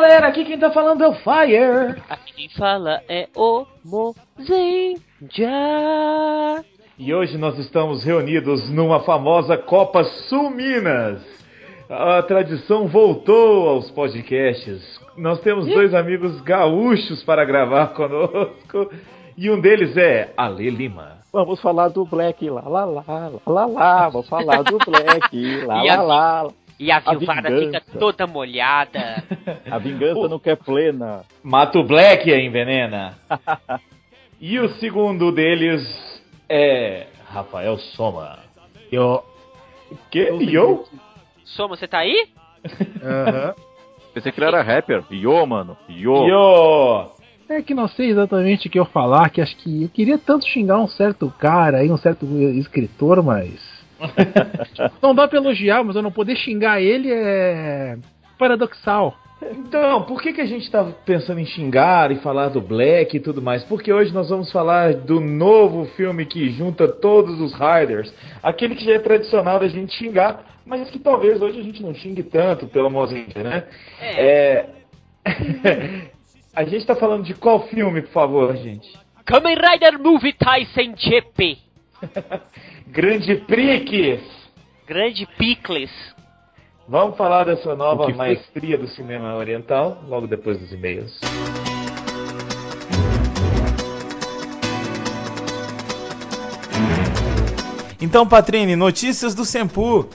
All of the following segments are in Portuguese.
galera, aqui quem tá falando é o Fire. Aqui quem fala é o Mozenja. E hoje nós estamos reunidos numa famosa Copa Sul Minas. A tradição voltou aos podcasts. Nós temos dois amigos gaúchos para gravar conosco. E um deles é Ale Lima. Vamos falar do Black, lá, lá, lá, lá, lá, lá. Vamos falar do Black, lá, E lá, a- lá. E a A Vilvara vingança. fica toda molhada. A vingança não quer plena. Mato Black a envenena. e o segundo deles é Rafael Soma. Eu. Que? Yo? Soma, você tá aí? Aham. Pensei que ele era rapper. Yo, mano. Yo. Yo! É que não sei exatamente o que eu falar, que acho que eu queria tanto xingar um certo cara aí, um certo escritor, mas. Não dá pra elogiar, mas eu não poder xingar ele é. paradoxal. Então, por que, que a gente tá pensando em xingar e falar do Black e tudo mais? Porque hoje nós vamos falar do novo filme que junta todos os Riders. Aquele que já é tradicional da gente xingar, mas que talvez hoje a gente não xingue tanto, pelo mozinho, né? É. a gente tá falando de qual filme, por favor, gente? Kamen Rider Movie Tyson GP. Grande Prix! Grande Picles. Vamos falar dessa O nova maestria do cinema oriental logo depois dos e-mails. Então, Patrine, notícias do Sempu.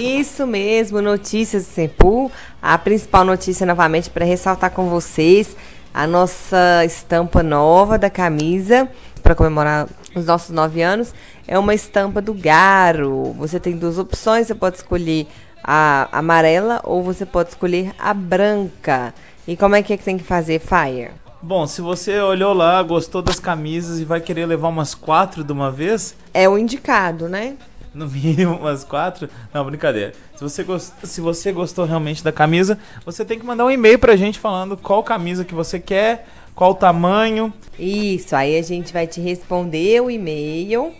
Isso mesmo, notícias do Sempu. A principal notícia novamente para ressaltar com vocês a nossa estampa nova da camisa para comemorar os nossos nove anos. É uma estampa do Garo. Você tem duas opções, você pode escolher a amarela ou você pode escolher a branca. E como é que, é que tem que fazer, Fire? Bom, se você olhou lá, gostou das camisas e vai querer levar umas quatro de uma vez, É o indicado, né? No mínimo umas quatro, não, brincadeira. Se você, gos- se você gostou realmente da camisa, você tem que mandar um e-mail pra gente falando qual camisa que você quer, qual o tamanho. Isso, aí a gente vai te responder o e-mail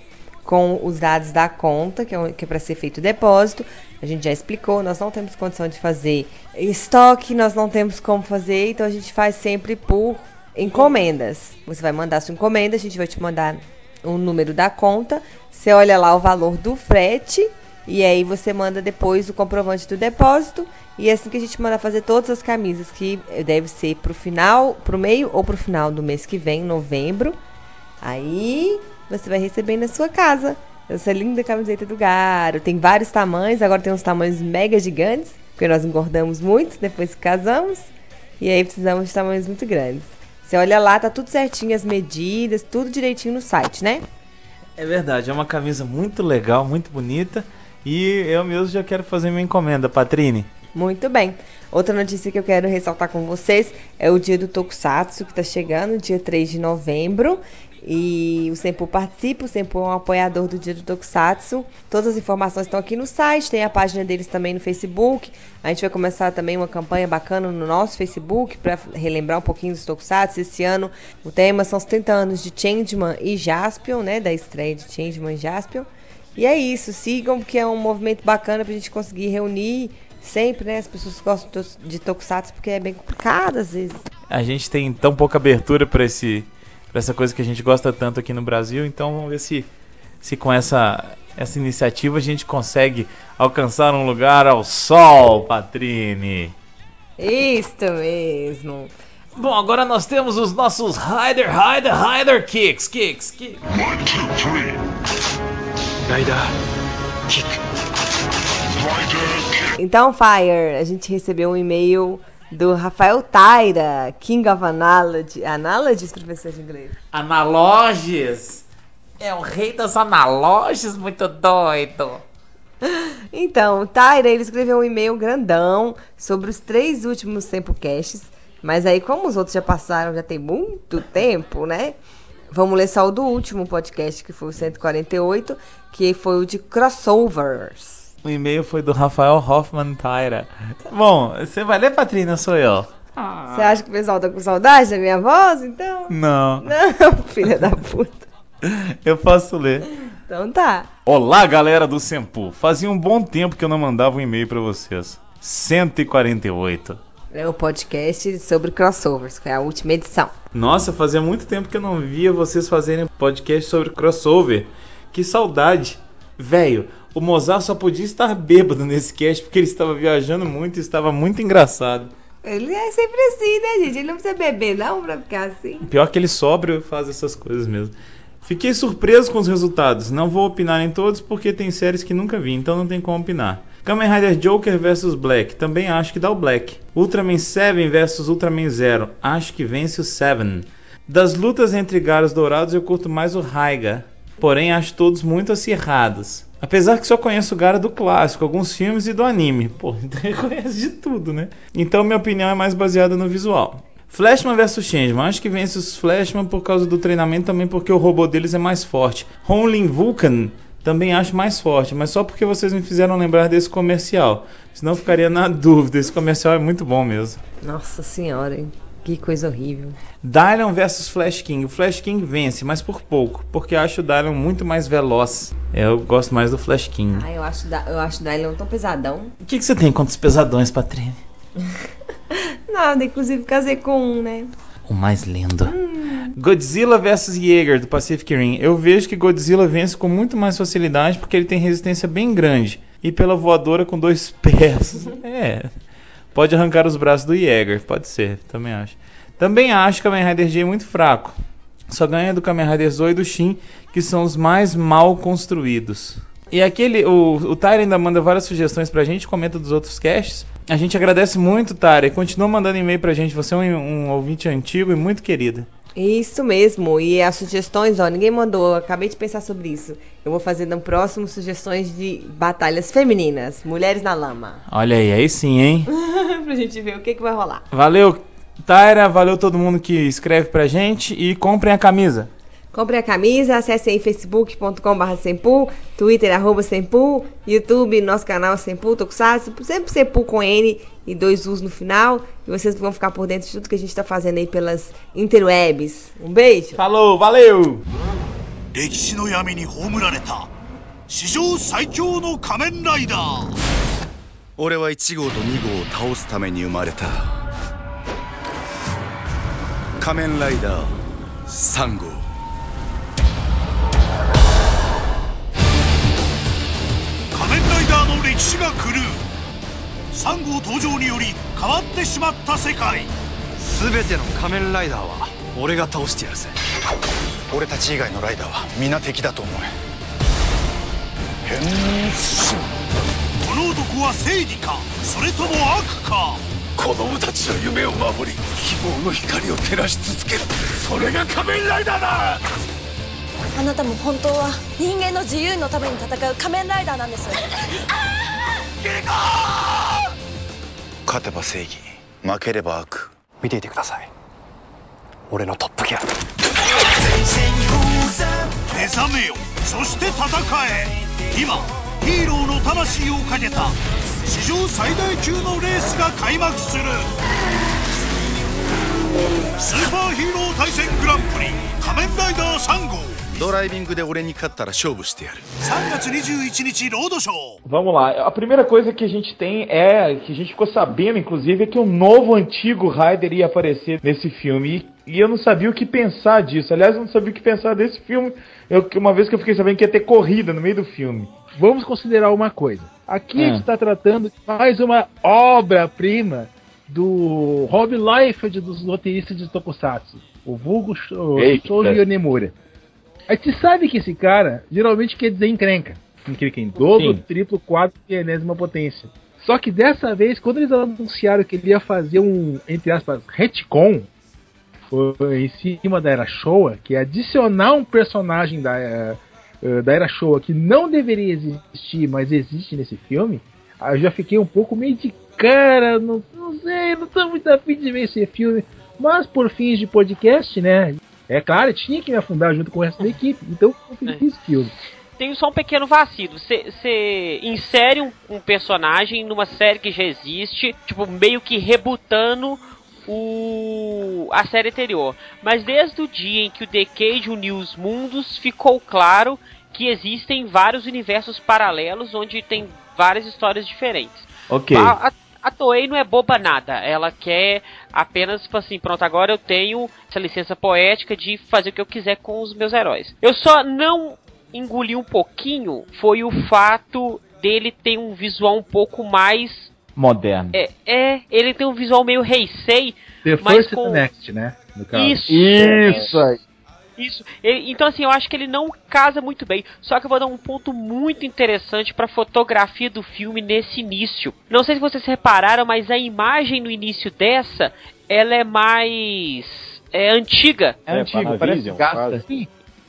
com os dados da conta, que é, é para ser feito o depósito. A gente já explicou, nós não temos condição de fazer estoque, nós não temos como fazer, então a gente faz sempre por encomendas. Você vai mandar sua encomenda, a gente vai te mandar o número da conta, você olha lá o valor do frete e aí você manda depois o comprovante do depósito. E é assim que a gente manda fazer todas as camisas, que deve ser pro final, pro meio ou pro final do mês que vem, novembro. Aí você vai receber na sua casa essa linda camiseta do Garo. Tem vários tamanhos, agora tem uns tamanhos mega gigantes, porque nós engordamos muito depois que casamos. E aí precisamos de tamanhos muito grandes. Você olha lá, tá tudo certinho, as medidas, tudo direitinho no site, né? É verdade, é uma camisa muito legal, muito bonita. E eu mesmo já quero fazer minha encomenda, Patrine. Muito bem. Outra notícia que eu quero ressaltar com vocês é o dia do Tokusatsu, que está chegando, dia 3 de novembro. E o Sempu participa, o Sempu é um apoiador do dia do Tokusatsu. Todas as informações estão aqui no site, tem a página deles também no Facebook. A gente vai começar também uma campanha bacana no nosso Facebook para relembrar um pouquinho dos Tokusatsu. Esse ano o tema são os 30 anos de Changeman e Jaspion, né? Da estreia de Changeman e Jaspion. E é isso, sigam, porque é um movimento bacana pra gente conseguir reunir sempre, né? As pessoas gostam de Tokusatsu, porque é bem complicado às vezes. A gente tem tão pouca abertura para esse para essa coisa que a gente gosta tanto aqui no Brasil, então vamos ver se se com essa essa iniciativa a gente consegue alcançar um lugar ao sol, Patrine. Isso mesmo. Bom, agora nós temos os nossos Rider, Rider, Rider Kicks, Kicks, Kicks. Então, Fire, a gente recebeu um e-mail do Rafael Taira, King of Analogy. Analogies, professor de inglês? Analogies. É o rei das analogies, muito doido. Então, o Tyra, ele escreveu um e-mail grandão sobre os três últimos Tempocasts. Mas aí, como os outros já passaram, já tem muito tempo, né? Vamos ler só o do último podcast, que foi o 148, que foi o de crossovers. O e-mail foi do Rafael Hoffman Tyra. Bom, você vai ler, Patrina, ou sou eu? Você acha que o pessoal tá com saudade da minha voz, então? Não, Não, filha da puta. eu posso ler. Então tá. Olá, galera do Sempu. Fazia um bom tempo que eu não mandava um e-mail pra vocês. 148. É o podcast sobre crossovers, que é a última edição. Nossa, fazia muito tempo que eu não via vocês fazerem podcast sobre crossover. Que saudade. Velho, o Mozart só podia estar bêbado nesse cast porque ele estava viajando muito e estava muito engraçado. Ele é sempre assim, né, gente? Ele não precisa beber, não, pra ficar assim. Pior que ele sóbrio faz essas coisas mesmo. Fiquei surpreso com os resultados. Não vou opinar em todos porque tem séries que nunca vi, então não tem como opinar. Kamen Rider Joker vs Black. Também acho que dá o Black. Ultraman 7 vs Ultraman Zero. Acho que vence o 7. Das lutas entre Garos Dourados eu curto mais o Raiga. Porém acho todos muito acirrados. Apesar que só conheço o Gara do clássico, alguns filmes e do anime. Pô, então ele conhece de tudo, né? Então minha opinião é mais baseada no visual. Flashman vs Changeman. Acho que vence os Flashman por causa do treinamento, também porque o robô deles é mais forte. Honlin Vulcan também acho mais forte, mas só porque vocês me fizeram lembrar desse comercial. Senão ficaria na dúvida. Esse comercial é muito bom mesmo. Nossa senhora, hein? Que coisa horrível. Dylan vs Flash King. O Flash King vence, mas por pouco, porque acho o Dylan muito mais veloz. Eu gosto mais do Flash King. Ah, eu acho, eu acho o Dylan tão pesadão. O que, que você tem contra os pesadões, Patrícia? Nada, inclusive casei com um, né? O mais lindo. Godzilla vs Jaeger do Pacific Rim. Eu vejo que Godzilla vence com muito mais facilidade porque ele tem resistência bem grande. E pela voadora com dois pés. É. Pode arrancar os braços do Jaeger, pode ser, também acho. Também acho que o Kamen Rider J muito fraco. Só ganha do Kamen Rider Zoe e do Shin, que são os mais mal construídos. E aquele, o, o Tyre ainda manda várias sugestões pra gente, comenta dos outros casts. A gente agradece muito, Tyre. Continua mandando e-mail pra gente. Você é um, um ouvinte antigo e muito querido. Isso mesmo. E as sugestões, ó, ninguém mandou. Eu acabei de pensar sobre isso. Eu vou fazer no próximo sugestões de batalhas femininas. Mulheres na lama. Olha aí, aí sim, hein? pra gente ver o que, que vai rolar. Valeu, Tyra. Valeu todo mundo que escreve pra gente. E comprem a camisa. Compre a camisa, acesse aí facebook.com.br Sempu, Twitter, arroba Sempu, YouTube, nosso canal Sempu, Tokusatsu, sempre Sempu com N e dois U's no final. E vocês vão ficar por dentro de tudo que a gente tá fazendo aí pelas interwebs. Um beijo! Falou, valeu! 歴史の闇に葬られた史上最強の仮面ライダー俺は1号と2号を倒すために生まれた仮面ライダー3号 の歴史が狂う。3号登場により変わってしまった世界。全ての仮面ライダーは俺が倒してやるぜ。俺たち以外のライダーは皆敵だと思え変身。この男は正義か？それとも悪か？子供たちの夢を守り希望の光を照らし続ける。それが仮面ライダーだあなたも本当は人間の自由のために戦う仮面ライダーなんです。勝てば正義負ければ悪。見ていてください。俺のトップギア。目覚めよ。そして戦え。今ヒーローの魂をかけた。史上最大級のレースが開幕する。スーパーヒーロー対戦グランプリ仮面ライダー3号 ドライビングで俺に勝ったら勝負してやる3月21日ロードショー Vamos lá. A primeira coisa que a gente tem é, que a gente ficou sabendo, inclusive, é que um novo antigo Raider ia aparecer nesse filme. E, e eu não sabia o que pensar disso. Aliás, eu não sabia o que pensar desse filme. Eu, que uma vez que eu fiquei sabendo que ia ter corrida no meio do filme. Vamos considerar uma coisa. Aqui a Ah. gente está tratando de mais uma obra-prima do Rob Liefeld dos roteiristas de Tokusatsu. O vulgo Sho- Eita. Shoji Yonemura. A gente sabe que esse cara geralmente quer dizer encrenca. Encrenca em dobro, Sim. triplo, quadro e enésima potência. Só que dessa vez, quando eles anunciaram que ele ia fazer um, entre aspas, retcon, foi em cima da Era Showa, que é adicionar um personagem da, eh, eh, da Era Showa que não deveria existir, mas existe nesse filme, aí eu já fiquei um pouco meio de cara, não, não sei, não tô muito afim de ver esse filme, mas por fins de podcast, né? É claro, eu tinha que me afundar junto com o resto da equipe, então eu fiz esse filme. Tem só um pequeno vacilo. Você insere um, um personagem numa série que já existe, tipo, meio que rebutando o a série anterior. Mas desde o dia em que o Decade uniu os mundos, ficou claro que existem vários universos paralelos onde tem várias histórias diferentes. Ok. A, a, a Toei não é boba nada. Ela quer apenas, tipo assim, pronto, agora eu tenho essa licença poética de fazer o que eu quiser com os meus heróis. Eu só não engoli um pouquinho foi o fato dele ter um visual um pouco mais. Moderno. É, é ele tem um visual meio Heisei. The Mas First com- Next, né? No caso. Isso. Isso aí. Isso. Ele- então, assim, eu acho que ele não casa muito bem. Só que eu vou dar um ponto muito interessante pra fotografia do filme nesse início. Não sei se vocês repararam, mas a imagem no início dessa, ela é mais é, antiga. É, antigo, parece Panavision, gasta.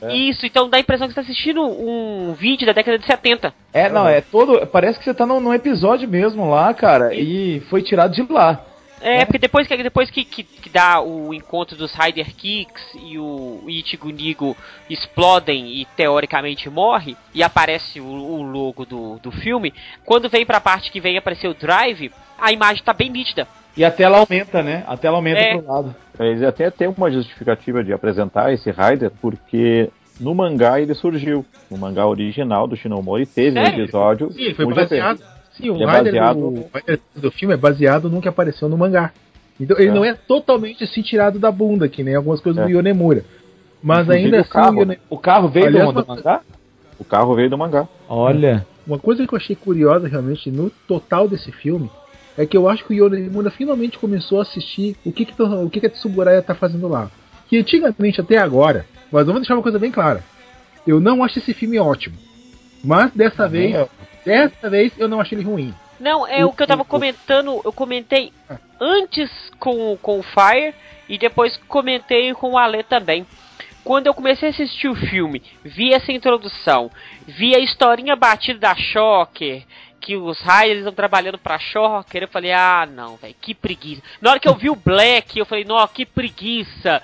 É. Isso, então dá a impressão que você está assistindo um vídeo da década de 70. É, não, é todo. Parece que você tá num, num episódio mesmo lá, cara. E foi tirado de lá. É, porque depois que depois que, que, que dá o encontro dos Rider Kicks e o Ichigo Nigo explodem e teoricamente morre, e aparece o, o logo do, do filme, quando vem pra parte que vem aparecer o Drive, a imagem tá bem nítida. E a tela aumenta, né? A tela aumenta É. pro lado. Eles até têm uma justificativa de apresentar esse Raider, porque no mangá ele surgiu. No mangá original do Shinomori teve um Sério? episódio. Sim, ele foi baseado. Sim, o é Rider baseado do, no- o Rider do filme é baseado no que apareceu no mangá. Então ele É. não é totalmente assim tirado da bunda, que nem algumas coisas É. do Yonemura. Mas Inclusive ainda o assim, carro, o Yone- O carro veio Aliás, do, do mangá? O carro veio do mangá. Olha. uma coisa que eu achei curiosa realmente no total desse filme é que eu acho que o Yonemura finalmente começou a assistir o que, que, o que, que a Tsuburaya tá fazendo lá. Que antigamente, até agora, mas vamos deixar uma coisa bem clara. Eu não acho esse filme ótimo. Mas dessa vez, eu. Dessa vez eu não achei ele ruim. Não, é o que eu tava comentando, eu comentei antes com, com o Fire e depois comentei com o Ale também. Quando eu comecei a assistir o filme, vi essa introdução, vi a historinha batida da Shocker, que os Riders estão trabalhando pra Shocker, eu falei, ah não, velho, que preguiça. Na hora que eu vi o Black, eu falei, não, que preguiça.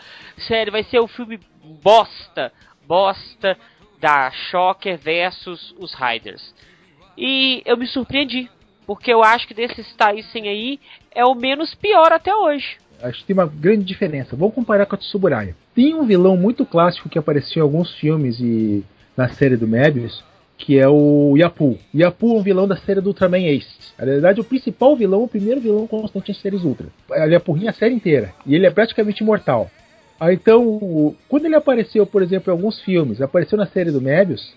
Sério, vai ser o filme bosta, bosta da Shocker versus os Riders. E eu me surpreendi, porque eu acho que desses Taisen aí é o menos pior até hoje. Acho que tem uma grande diferença. Vamos comparar com a Tsuburaya. Tem um vilão muito clássico que apareceu em alguns filmes e na série do Mebius, que é o Yapu. Yapu é um vilão da série do Ultraman Ace. Na verdade, o principal vilão, o primeiro vilão constante em séries Ultra. Ele apurrinha a série inteira. E ele é praticamente imortal. Ah, então, quando ele apareceu, por exemplo, em alguns filmes, apareceu na série do Mebius,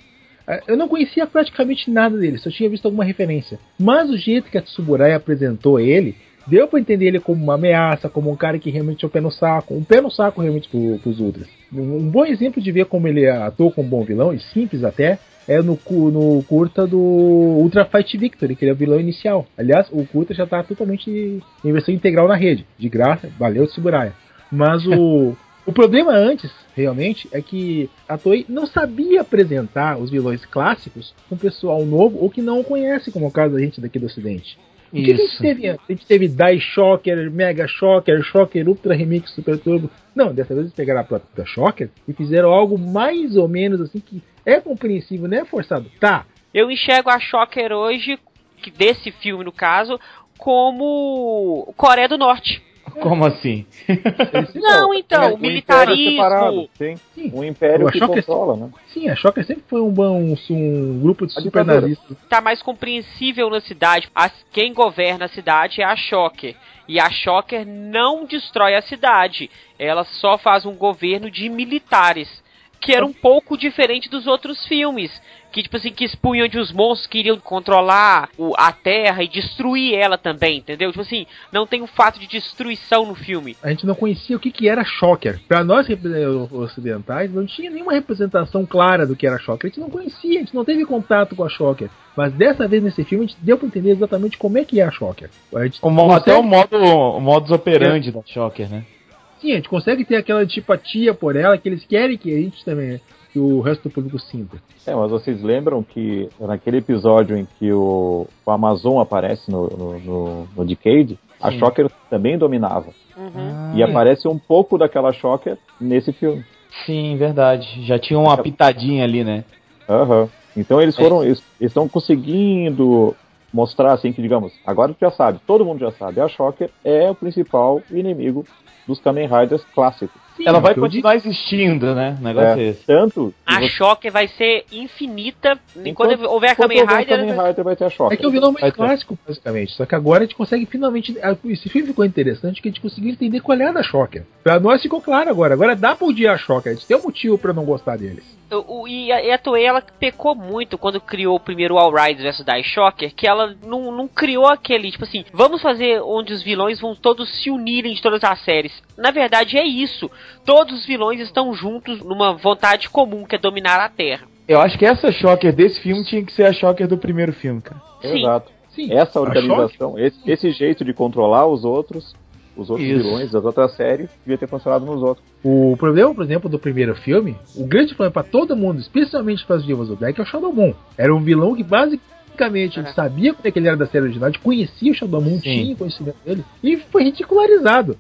eu não conhecia praticamente nada dele, só tinha visto alguma referência. Mas o jeito que a Tsuburaya apresentou ele, deu pra entender ele como uma ameaça, como um cara que realmente é o pé no saco, um pé no saco realmente pro, pros Ultras. Um, bom exemplo de ver como ele atuou como um bom vilão, e simples até, é no, no curta do Ultra Fight Victory, que ele é o vilão inicial. Aliás, o curta já tá totalmente em versão integral na rede. De graça, valeu Tsuburaya. Mas o, o problema antes, realmente, é que a Toei não sabia apresentar os vilões clássicos com pessoal novo ou que não o conhece, como é o caso da gente daqui do Ocidente. O que, que a gente teve antes? A gente teve Die Shocker, Mega Shocker, Shocker Ultra Remix Super Turbo. Não, dessa vez eles pegaram a própria Shocker e fizeram algo mais ou menos assim que é compreensível, não é forçado. Tá, Eu enxergo a Shocker hoje, que desse filme no caso, como Coreia do Norte. Como assim? Não, então, o é militarismo. Sim. um império O que Shocker- controla, né? sim, a Shocker sempre foi um, bom- um, um grupo de A super ditadura. nazistas. tá mais compreensível na cidade. As- quem governa a cidade é a Shocker. E a Shocker não destrói a cidade. Ela só faz um governo de militares. Que era um pouco diferente dos outros filmes. Que, tipo assim, que expunham de os monstros que iriam controlar o- a Terra e destruir ela também, entendeu? Tipo assim, não tem o fato de destruição no filme. A gente não conhecia o que, que era Shocker. Para nós repre- ocidentais, não tinha nenhuma representação clara do que era Shocker. A gente não conhecia, a gente não teve contato com a Shocker. Mas dessa vez nesse filme a gente deu para entender exatamente como é que é a Shocker. A gente O consegue- Até o modo, o modus operandi da Shocker, né? Sim, a gente consegue ter aquela antipatia por ela que eles querem que a gente também, que o resto do público sinta. É, mas vocês lembram que naquele episódio em que o, o Amazon aparece no, no, no, no Decade, a Sim. Shocker também dominava. Uhum. E aparece um pouco daquela Shocker nesse filme. Sim, verdade. Já tinha uma pitadinha ali, né? Aham. Então eles É. foram. Eles estão conseguindo mostrar assim que, digamos, agora tu já sabe, todo mundo já sabe, a Shocker é o principal inimigo dos Kamen Riders clássicos. Sim, Ela vai continuar existindo, né? O negócio é, É, esse. tanto. que A você- Shocker vai ser infinita. enquanto- Quando houver Kamen houver Rider. Kamen Rider vai ter a Shocker. É que é o vilão Vai mais ter. clássico, basicamente. Só que agora a gente consegue finalmente. ah, Esse filme ficou interessante que a gente conseguiu entender qual é a da Shocker. Pra nós ficou claro agora. Agora dá pra odiar a Shocker. A gente tem um motivo pra não gostar deles. O- e, a, a Toei ela pecou muito quando criou o primeiro All Riders vs Die Shocker, que ela não, não criou aquele, tipo assim, vamos fazer onde os vilões vão todos se unirem de todas as séries. Na verdade é isso. Todos os vilões estão juntos numa vontade comum, que é dominar a Terra. Eu acho que essa Shocker desse filme tinha que ser a Shocker do primeiro filme, cara. Sim. Exato. Sim, Essa organização, esse, esse jeito de controlar os outros, os outros Isso. vilões das outras séries, devia ter funcionado nos outros. O problema, por exemplo, do primeiro filme, o grande problema pra todo mundo, especialmente para as divas do Black, é o Shadow Moon. Era um vilão que basicamente É. sabia como é que ele era da série original, conhecia o Shadow Moon, Sim. tinha conhecimento dele, e foi ridicularizado.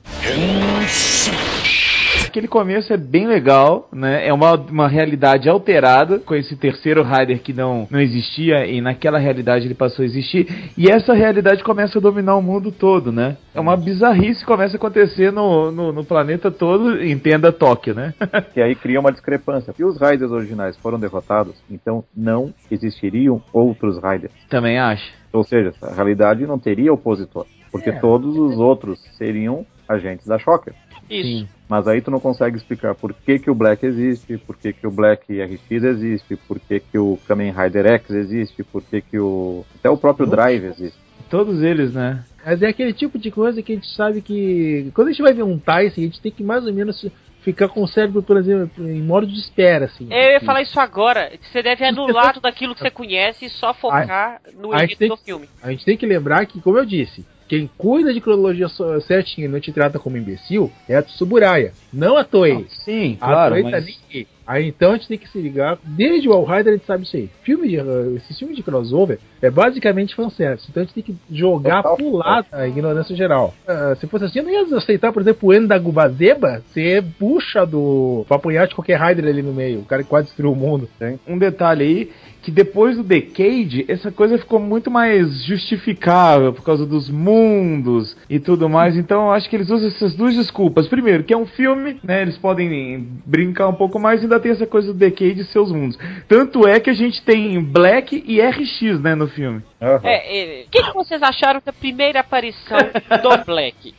Aquele começo é bem legal, né? É uma, uma realidade alterada com esse terceiro Rider que não, não existia e naquela realidade ele passou a existir. E essa realidade começa a dominar o mundo todo, né? É uma bizarrice que começa a acontecer no, no, no planeta todo, entenda Tóquio, né? Que aí cria uma discrepância. Se os Riders originais foram derrotados, então não existiriam outros Riders. Também acho. Ou seja, essa realidade não teria opositor. Porque É. todos os outros seriam agentes da Shocker. Isso. Mas aí tu não consegue explicar por que, que o Black existe, por que, que o Black RX existe, por que, que o Kamen Rider X existe, por que, que o. Até o próprio Drive existe. Todos eles, né? Mas é aquele tipo de coisa que a gente sabe que. Quando a gente vai ver um Tyson, a gente tem que mais ou menos ficar com o cérebro, por exemplo, em modo de espera, assim. Eu ia falar isso agora. Você deve anular tudo aquilo que você conhece e só focar no a enredo tem do que- filme. A gente tem que lembrar que, como eu disse, quem cuida de cronologia certinha e não te trata como imbecil é a Tsuburaya, não a Toei. Sim, A claro. Toei tá Mas... nem aí. Então a gente tem que se ligar. Desde o All Rider a gente sabe isso aí. Filme de, uh, esse filme de crossover é basicamente fanservice. Então a gente tem que jogar Total. pro lado a ignorância geral. Ah, se fosse assim, eu não ia aceitar, por exemplo, o Endo da Gubazeba ser bucha do. pra apanhar de qualquer Rider ali no meio. O cara que quase destruiu o mundo. um detalhe aí que depois do Decade essa coisa ficou muito mais justificável por causa dos mundos e tudo mais. Então eu acho que eles usam essas duas desculpas. Primeiro, que é um filme, né? Eles podem brincar um pouco mais e ainda tem essa coisa do Decade e seus mundos. Tanto é que a gente tem Black e RX, né, no filme. É, é, o que, que vocês acharam da primeira aparição do Black?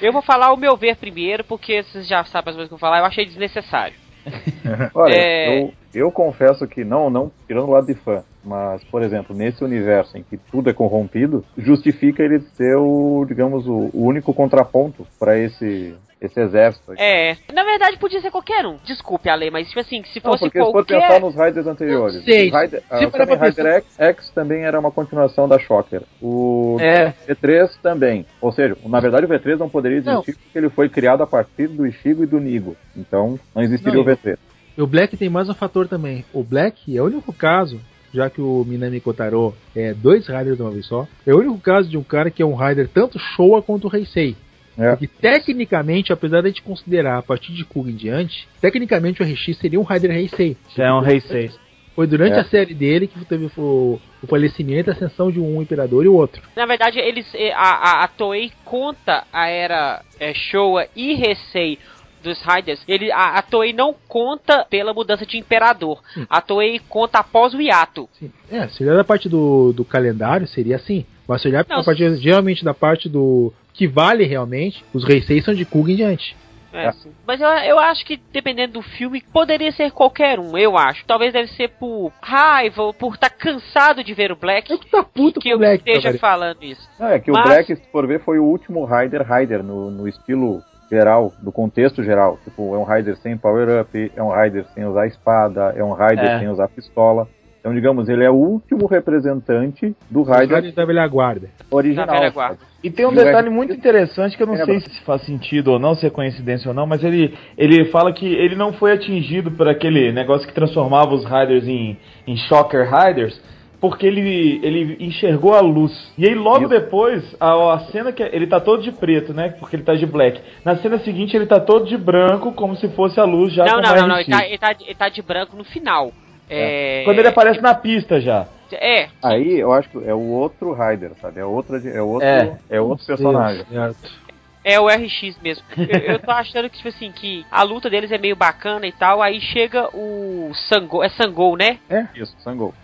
Eu vou falar o meu ver primeiro, porque vocês já sabem as coisas que eu vou falar, eu achei desnecessário. Olha, É. eu, eu confesso que não, não tirando o lado de fã, mas, por exemplo, nesse universo em que tudo é corrompido, justifica ele ser o, digamos, o, o único contraponto para esse, esse exército. É, na verdade podia ser qualquer um. Desculpe, Ale, mas tipo assim, se Não, fosse porque se for qualquer. pensar nos Riders anteriores, Não sei, o Rider, se Kamen pra Rider X, X também era uma continuação da Shocker. O É. V3 também. Ou seja, na verdade o V3 não poderia existir Não. porque ele foi criado a partir do Ishigo e do Nigo. Então não existiria Não, o V3. E o Black tem mais um fator também. O Black é o único caso, já que o Minami Kotaro é dois Riders de uma vez só, é o único caso de um cara que é um Rider tanto Showa quanto o Heisei. É. Porque tecnicamente, apesar de a gente considerar a partir de Kuga em diante, tecnicamente o RX seria um Rider Heisei. Já é um Heisei. Foi durante É. a série dele que teve o, o falecimento e a ascensão de um imperador e o outro. Na verdade, eles. eh, A, a, a Toei conta a era é, Showa e Heisei dos Riders. Ele, a, a Toei não conta pela mudança de imperador. A Toei conta após o hiato. Sim. É, se olhar da parte do, do calendário, seria assim. Mas se olhar Não, da parte, geralmente da parte do que vale realmente, os Heisei são de Kuga em diante. É, É. sim. Mas eu, eu acho que dependendo do filme, poderia ser qualquer um, eu acho. Talvez deve ser por raiva ou por estar cansado de ver o Black É que tá puto que com o eu Black, esteja falando isso. Não, é que Mas- o Black, se for ver, foi o último Rider Rider no, no estilo geral, do contexto geral. Tipo, é um Rider sem power-up, é um Rider sem usar espada, é um Rider É. sem usar pistola. Então, digamos, ele é o último representante do Riders da velha guarda. original. Da velha guarda. E tem um E detalhe muito interessante que eu não é, sei mas- se faz sentido ou não, se é coincidência ou não, mas ele, ele fala que ele não foi atingido por aquele negócio que transformava os Riders em, em Shocker Riders, porque ele, ele enxergou a luz. E aí logo Isso. depois, a, a cena que ele tá todo de preto, né? Porque ele tá de black. Na cena seguinte ele tá todo de branco, como se fosse a luz já Não, não, não, não. Ele tá, ele, tá, ele tá de branco no final. É. Quando ele aparece na pista já. É. Aí eu acho que é o outro Rider, sabe? É, outra, é outro, É. é. outro personagem. Certo. É o RX mesmo. eu, eu tô achando que, tipo assim, que a luta deles é meio bacana e tal. Aí chega o Sangol. É Sangol, né? É, isso, Sangol.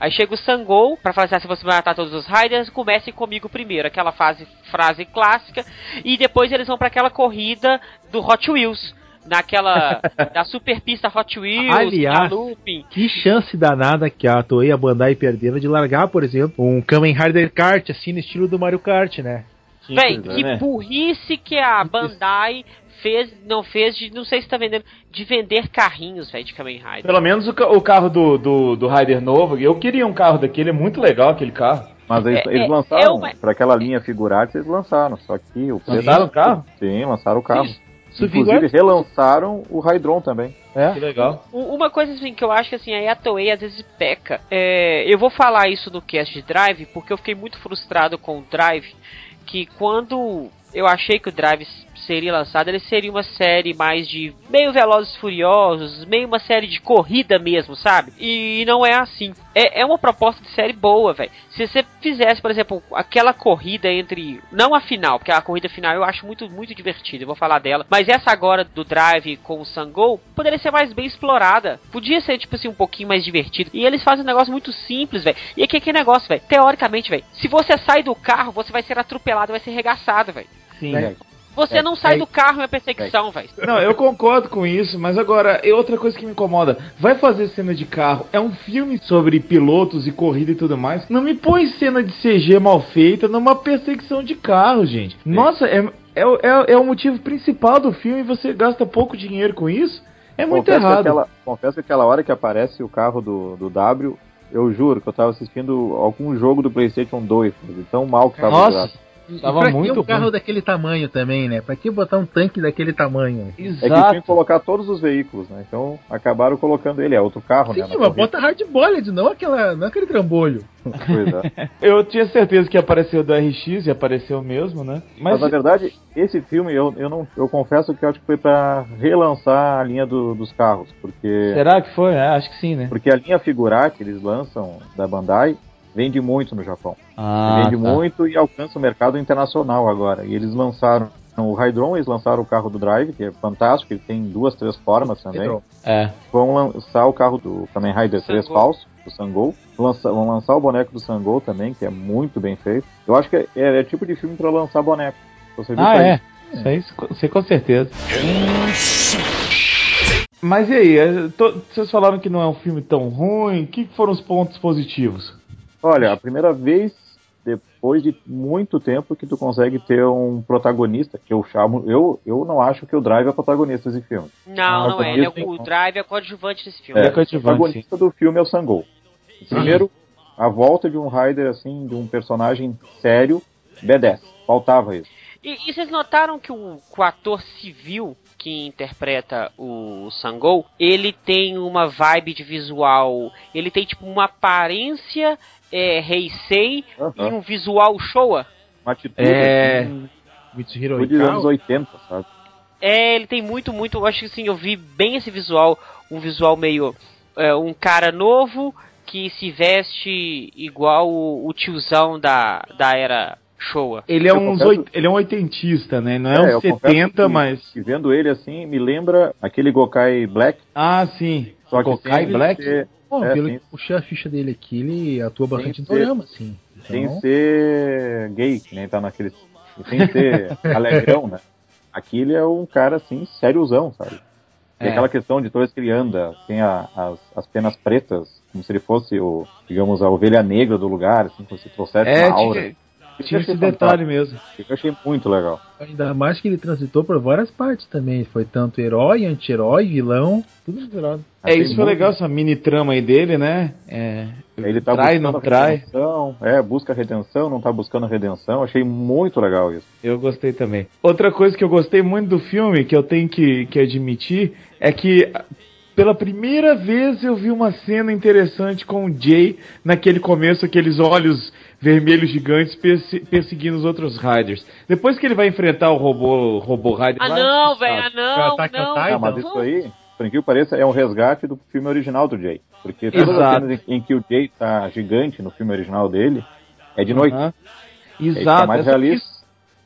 Aí chega o Sangol pra falar assim, se você matar todos os Riders, comece comigo primeiro. Aquela fase, frase clássica. E depois eles vão para aquela corrida do Hot Wheels. Naquela. da super pista Hot Wheels, Aliás, da Looping. Que chance danada que a Toei e a Bandai perderam de largar, por exemplo, um Kamen Rider Kart, assim, no estilo do Mario Kart, né? Véi, coisa, que né? burrice que a Bandai fez, não fez de, não sei se tá vendendo, de vender carrinhos, velho, de Kamen Rider. Pelo menos o, o carro do, do, do Rider novo, eu queria um carro daquele, é muito legal aquele carro. Mas eles, É, eles é- lançaram, é uma- pra aquela linha figurarte, eles lançaram. Só que o preço. Lançaram o carro? Sim, lançaram o carro. Isso Inclusive, relançaram o Hydron também. É. Que legal. Uma coisa assim que eu acho que assim, aí a Toei às vezes peca. É, eu vou falar isso no cast de Drive, porque eu fiquei muito frustrado com o Drive, que quando eu achei que o Drive seria lançado, ele seria uma série mais de meio Velozes Furiosos, meio uma série de corrida mesmo, sabe? E não é assim. É, é uma proposta de série boa, velho. Se você fizesse, por exemplo, aquela corrida entre. Não a final, porque a corrida final eu acho muito, muito divertida, eu vou falar dela. Mas essa agora do Drive com o Sangol poderia ser mais bem explorada. Podia ser, tipo assim, um pouquinho mais divertido. E eles fazem um negócio muito simples, velho. E aqui que negócio, velho. Teoricamente, velho. Se você sai do carro, você vai ser atropelado, vai ser regaçado, velho. Sim. É. Você É, não sai é- do carro uma perseguição, velho. Não, eu concordo com isso, mas agora, é outra coisa que me incomoda. Vai fazer cena de carro, é um filme sobre pilotos e corrida e tudo mais. Não me põe cena de CG mal feita numa perseguição de carro, gente. Nossa, é, é, o- é, é o motivo principal do filme e você gasta pouco dinheiro com isso? É muito confesso, que errado. aquela, confesso que aquela hora que aparece o carro do, do W, eu juro que eu tava assistindo algum jogo do PlayStation 2, de tão mal que tava Nossa. E Tava pra muito que um carro daquele tamanho também, né? Pra que botar um tanque daquele tamanho? É que tinha que exato. colocar todos os veículos, né? Então acabaram colocando ele, é outro carro, Sim, né? na mas bota hard boiled, não, aquela, não aquele trambolho. Pois é. Eu tinha certeza que apareceu do RX e apareceu mesmo, né? Mas, Mas, na verdade, esse filme eu, eu não eu confesso que eu acho que foi pra relançar a linha do- dos carros, porque será que foi? É, acho que sim, né? porque a linha figurar que eles lançam da Bandai vende muito no Japão. Ah, vende tá. muito e alcança o mercado internacional agora. E eles lançaram o Hydron, eles lançaram o carro do Drive, que é fantástico, ele tem duas, três formas também. É. Vão lançar o carro do Kamen Rider 3 Sangol. falso, do Sangol. Lança- vão lançar o boneco do Sangol também, que é muito bem feito. Eu acho que é, é tipo de filme pra lançar boneco. Você viu Ah, é. Isso aí, você com certeza. Mas e aí? é, to- Vocês falaram que não é um filme tão ruim. O que foram os pontos positivos? Olha, a primeira vez depois de muito tempo que tu consegue ter um protagonista, que eu chamo, eu, eu não acho que o Drive é protagonista desse filme. Não, Ah, não é. Ele é coadjuvante. o Drive é coadjuvante desse filme. É É, o coadjuvante, protagonista do filme é o Sangol. Primeiro, a volta de um Rider assim, de um personagem sério, B10. Faltava isso. E, e vocês notaram que o, que o ator civil que interpreta o Sangol, ele tem uma vibe de visual, ele tem tipo uma aparência é, Heisei e Aham. um visual Showa. Uma atitude É. assim, Mitsuhiro foi dos anos Oikawa. 80, sabe? É, ele tem muito, muito. Eu acho que assim, eu vi bem esse visual. Um visual meio. é, um cara novo que se veste igual o, o tiozão da, da era Showa. Ele é, Eu um, confesso- oit- ele é um oitentista, né? Não é, É, um eu confesso 70, que- mas. E vendo ele assim, me lembra aquele Gokai Black. Ah, sim. Só que Gokai Black? ser- Bom, É, pelo sim. que puxei a ficha dele aqui, ele atua bastante em ser- dorama, assim. sem Então, ser gay, que nem tá naquele. Sem ser alegrão, né? Aqui ele é um cara assim, sériozão, sabe? Tem É. aquela questão de toda vez que ele anda, tem a- as, as penas pretas, como se ele fosse o, digamos, a ovelha negra do lugar, assim, como se trouxesse É, uma aura. tinha, tinha esse detalhe fantástico. mesmo. Eu achei muito legal. ainda mais que ele transitou por várias partes também. Foi tanto herói, anti-herói, vilão, tudo misturado. É, Achei isso foi legal, essa mini trama aí dele, né? É, Ele tá trai, buscando não trai. redenção, é, busca redenção, não tá buscando redenção. Achei muito legal isso. Eu gostei também. Outra coisa que eu gostei muito do filme, que eu tenho que, que admitir, é que pela primeira vez eu vi uma cena interessante com o Jay naquele começo, aqueles olhos vermelhos gigantes perse- perseguindo os outros Riders. Depois que ele vai enfrentar o robô, robô Rider Ah lá, não, velho, ah não, não. Ah, mas isso aí, por pareça, é um resgate do filme original do Jay. Porque todas Exato. as cenas em, em que o Jay tá gigante no filme original dele, é de noite. Fica Exato. mais Essa- realista. isso-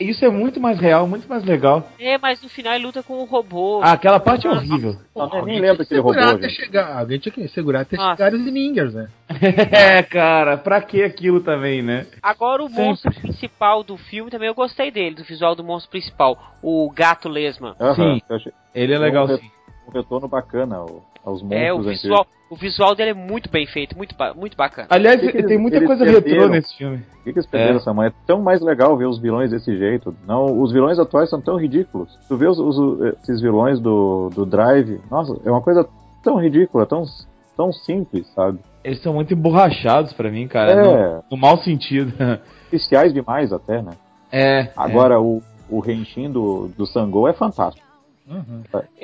Isso é muito mais real, muito mais legal. É, mas no final ele luta com um robô. Ah, aquela parte é horrível. Não, nem- nem Alguém lembro tinha daquele que segurar robô, até gente. chegar. Alguém tinha que segurar até Nossa. chegar os Ningers, né? É, cara, pra que aquilo também, né? Agora o Sempre. monstro principal do filme também eu gostei dele, do visual do monstro principal, o gato lesma. Aham, Sim. eu achei Ele é legal um, sim. um retorno bacana ao- aos monstros É, o visual, o visual dele é muito bem feito, muito, muito bacana. Aliás, Que que eles- tem muita coisa retrô nesse filme. Por que, que eles perderam É. essa mãe? É tão mais legal ver os vilões desse jeito. Não, os vilões atuais são tão ridículos. Tu vê os, os- esses vilões do, do Drive, nossa, é uma coisa tão ridícula, tão, tão simples, sabe? Eles são muito emborrachados pra mim, cara. É. No, no mau sentido. Especiais demais até, né? É. Agora o, o Renshin do, do Sangô é fantástico.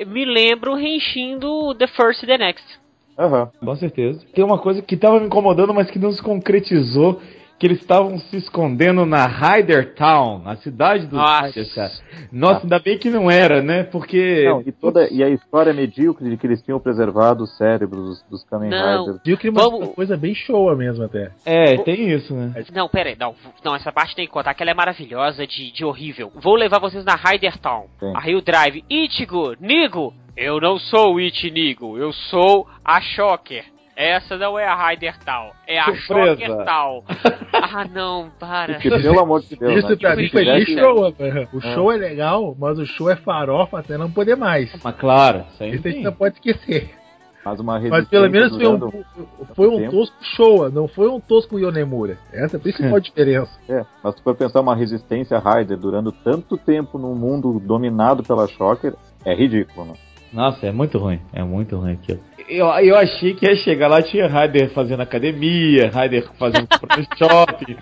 Me lembra o Henshin do The First e The Next. Aham. é, com certeza. Tem uma coisa que tava me incomodando, mas que não se concretizou. Que eles estavam se escondendo na Ryder Town, na cidade dos Nossa. Riders, cara. Nossa, ainda bem que não era, né? Porque. Não, e, toda, e a história medíocre de que eles tinham preservado os cérebros dos, dos Kamen Não. Riders. Viu que uma Vamos- coisa bem show mesmo até. É, tem isso, né? Não, pera aí, não, não, essa parte tem que contar que ela é maravilhosa de, de horrível. Vou levar vocês na Ryder Town. Sim. Aí o Drive, Ichigo, Nigo. Eu não sou o Ichigo, eu sou a Shocker. Essa não é a Ryder Town, é a Surpresa. Shocker Town. ah, não, para. Porque, pelo amor de Deus, Isso né? pra mim foi bem preguiça. show. né? O show é legal, mas o show é farofa até não poder mais. Mas claro, isso aí Isso a gente não pode esquecer. Mas uma Mas pelo menos foi um, foi um tempo. tosco show, não foi um tosco Yonemura. Essa é a principal diferença. É, mas se for pensar uma resistência Raider durando tanto tempo num mundo dominado pela Shocker, é ridículo, né? Nossa, é muito ruim. É muito ruim aquilo. Eu, eu achei que ia chegar lá, tinha Ryder fazendo academia, Ryder fazendo compra shopping.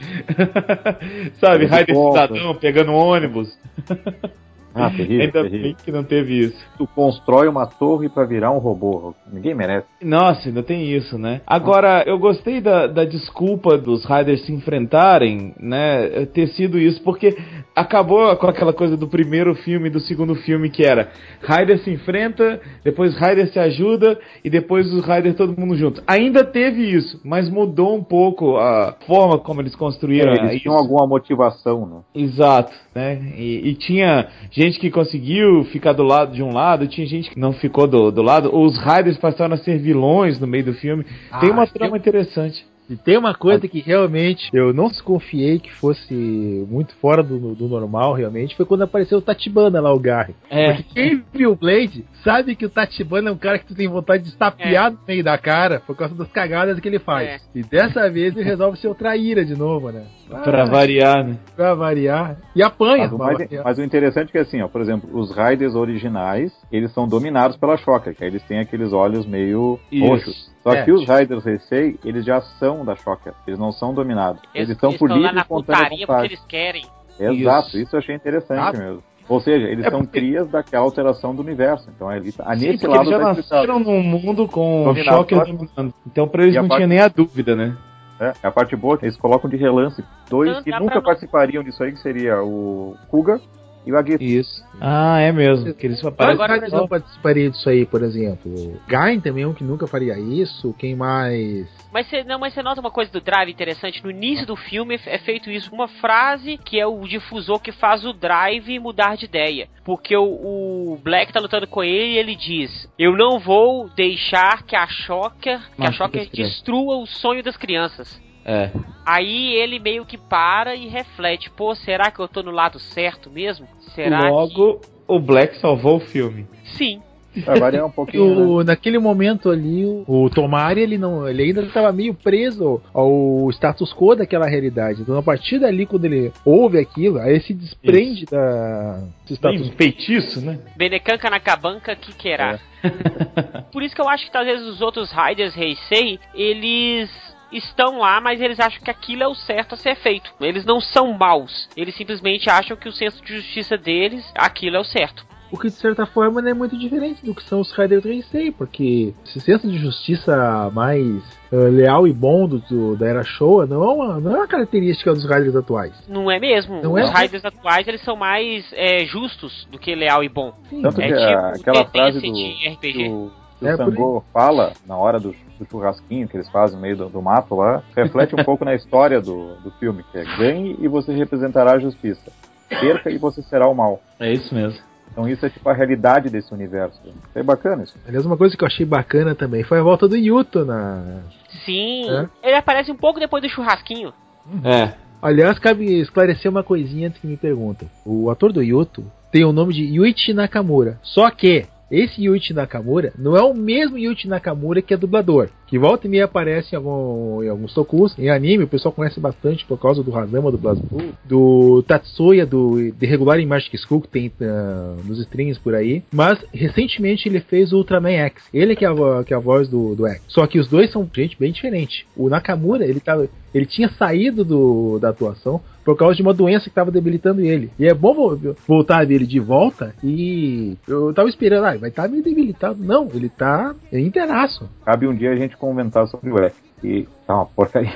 Sabe, compra. cidadão pegando ônibus. Ah, terrível, Ainda terrível. bem que não teve isso. Tu constrói uma torre pra virar um robô. Ninguém merece. Nossa, ainda tem isso, né? Agora, eu gostei da, da desculpa dos Riders se enfrentarem, né? Ter sido isso, porque acabou com aquela coisa do primeiro filme e do segundo filme, que era Rider se enfrenta, depois Rider se ajuda e depois os Riders todo mundo junto. Ainda teve isso, mas mudou um pouco a forma como eles construíram É, eles isso. tinham alguma motivação, né? Exato, né? E, e tinha gente que conseguiu ficar do lado de um lado, tinha gente que não ficou do, do lado. Os Riders passaram a ser vilões no meio do filme. Tem Ah, uma tem- trama interessante. E tem uma coisa que realmente eu não desconfiei que fosse muito fora do, do normal, realmente, foi quando apareceu o Tatibana lá, o Garry. É, Porque quem viu o Blade sabe que o Tatibana é um cara que tu tem vontade de estapear no meio da cara por causa das cagadas que ele faz. É. E dessa vez ele resolve ser o traíra de novo, né? Pra Ah, variar, né? pra variar. E apanha. Mas o, pra mais- variar. mas o interessante é que, assim, ó, por exemplo, os Riders originais, eles são dominados pela Shocker, que aí eles têm aqueles olhos meio Isso. roxos. Só É. que os Riders Heisei, eles já são da Shocker. Eles não são dominados. Eles, estão por livre e na putaria porque eles querem. Exato, Isso. isso eu achei interessante Ah. mesmo. Ou seja, eles É são porque- crias daquela alteração do universo. Então, ali, tá- Sim, nesse lado eles já tá nasceram num mundo com Dominado choque dominando. Então pra eles E não parte- tinha nem a dúvida, né? É, a parte boa é que eles colocam de relance dois Não que nunca pra participariam disso aí, que seria o Kuga e o Agito. Isso. Ah, é mesmo. Que eles aparecem Agora, caras não participariam disso aí, por exemplo? Gain também é um que nunca faria isso. Quem mais? Mas você não, mas você nota uma coisa do Drive interessante. No início do filme é é feito isso, uma frase que é o difusor que faz o Drive mudar de ideia. Porque o, o Black tá lutando com ele e ele diz: Eu não vou deixar que a Shocker, que a Shocker as crianças." destrua o sonho das crianças. É. Aí ele meio que para e reflete: Pô, será que eu tô no lado certo mesmo? Será Logo, o Black salvou o filme. que. Sim. Pra variar um pouquinho. né? o, naquele momento ali, o, o Tomari, ele não, ele ainda estava meio preso ao status quo daquela realidade. Então, a partir dali, quando ele ouve aquilo, aí ele se desprende da desse Tem status um feitiço, né? Benecanca na cabanca que querá. Por isso que eu acho que talvez os outros Riders Heisei, eles estão lá, mas eles acham que aquilo é o certo a ser feito. Eles não são maus. Eles simplesmente acham que o senso de justiça deles, aquilo é o certo. O que de certa forma não é muito diferente do que são os Riders Heisei, porque esse senso de justiça mais eh, leal e bom do, do- da era Showa não é, uma, não é uma característica dos Riders atuais. Não é mesmo? Não Os é? Riders atuais, eles são mais é, justos do que leal e bom. Tanto É que tipo aquela frase do, de RPG. que o, que É, o Sangô fala na hora do, do churrasquinho que eles fazem no meio do, do mato lá, reflete um pouco na história do, do filme, que é ganhe e você representará a justiça. perca e você será o mal. É isso mesmo. Então isso é tipo a realidade desse universo. É bacana isso. Aliás, uma coisa que eu achei bacana também foi a volta do Yuto na. Sim. É? Ele aparece um pouco depois do churrasquinho. É. Aliás, cabe esclarecer uma coisinha antes que me perguntem. O ator do Yuto tem o nome de Yuichi Nakamura. Só que esse Yuichi Nakamura não é o mesmo Yuichi Nakamura que é dublador. Que volta e meia aparece em, algum- em alguns tokus. Em anime, o pessoal conhece bastante por causa do Hazama, do BlazBlue, do Tatsuya, do de regular em Magic School, que tem ah, nos streams por aí. Mas, recentemente, ele fez o Ultraman X. Ele que é a, que é a voz do, do X. Só que os dois são gente bem diferente. O Nakamura, ele, tava, ele tinha saído do, da atuação por causa de uma doença que estava debilitando ele. E é bom vo- voltar dele de volta e eu tava esperando, ah, vai estar meio debilitado. Não, ele tá inteiraço. Cabe um dia a gente comentar sobre o X. E tá uma porcaria.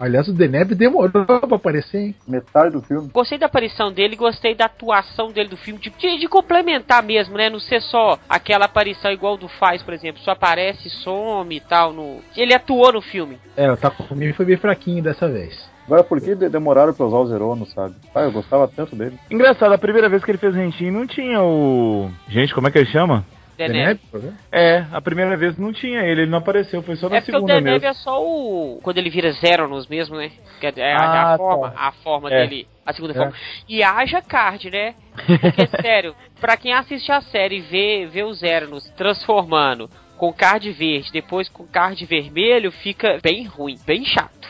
Aliás, o Deneb demorou pra aparecer, hein? Metade do filme. Gostei da aparição dele, gostei da atuação dele do filme, de, de, de complementar mesmo, né? Não ser só aquela aparição igual do Faz, por exemplo, só aparece, some e tal. No... Ele atuou no filme. É, o Takumi foi bem fraquinho dessa vez. Agora, por que de- demoraram pra usar o Zerono, sabe? Ah, eu gostava tanto dele. Engraçado, a primeira vez que ele fez o Henshin não tinha o. Gente, como é que ele chama? Deneb. Deneb? É, a primeira vez não tinha ele, ele não apareceu, foi só na É porque o segunda Deneb mesmo. é só o. Quando ele vira Zeronos mesmo, né? Que é, é a- Ah, a, forma, tá. a forma É. dele. A segunda É. forma. E haja card, né? Porque, sério, pra quem assiste a série e vê, vê os Zeronos transformando com card verde, depois com card vermelho, fica bem ruim, bem chato.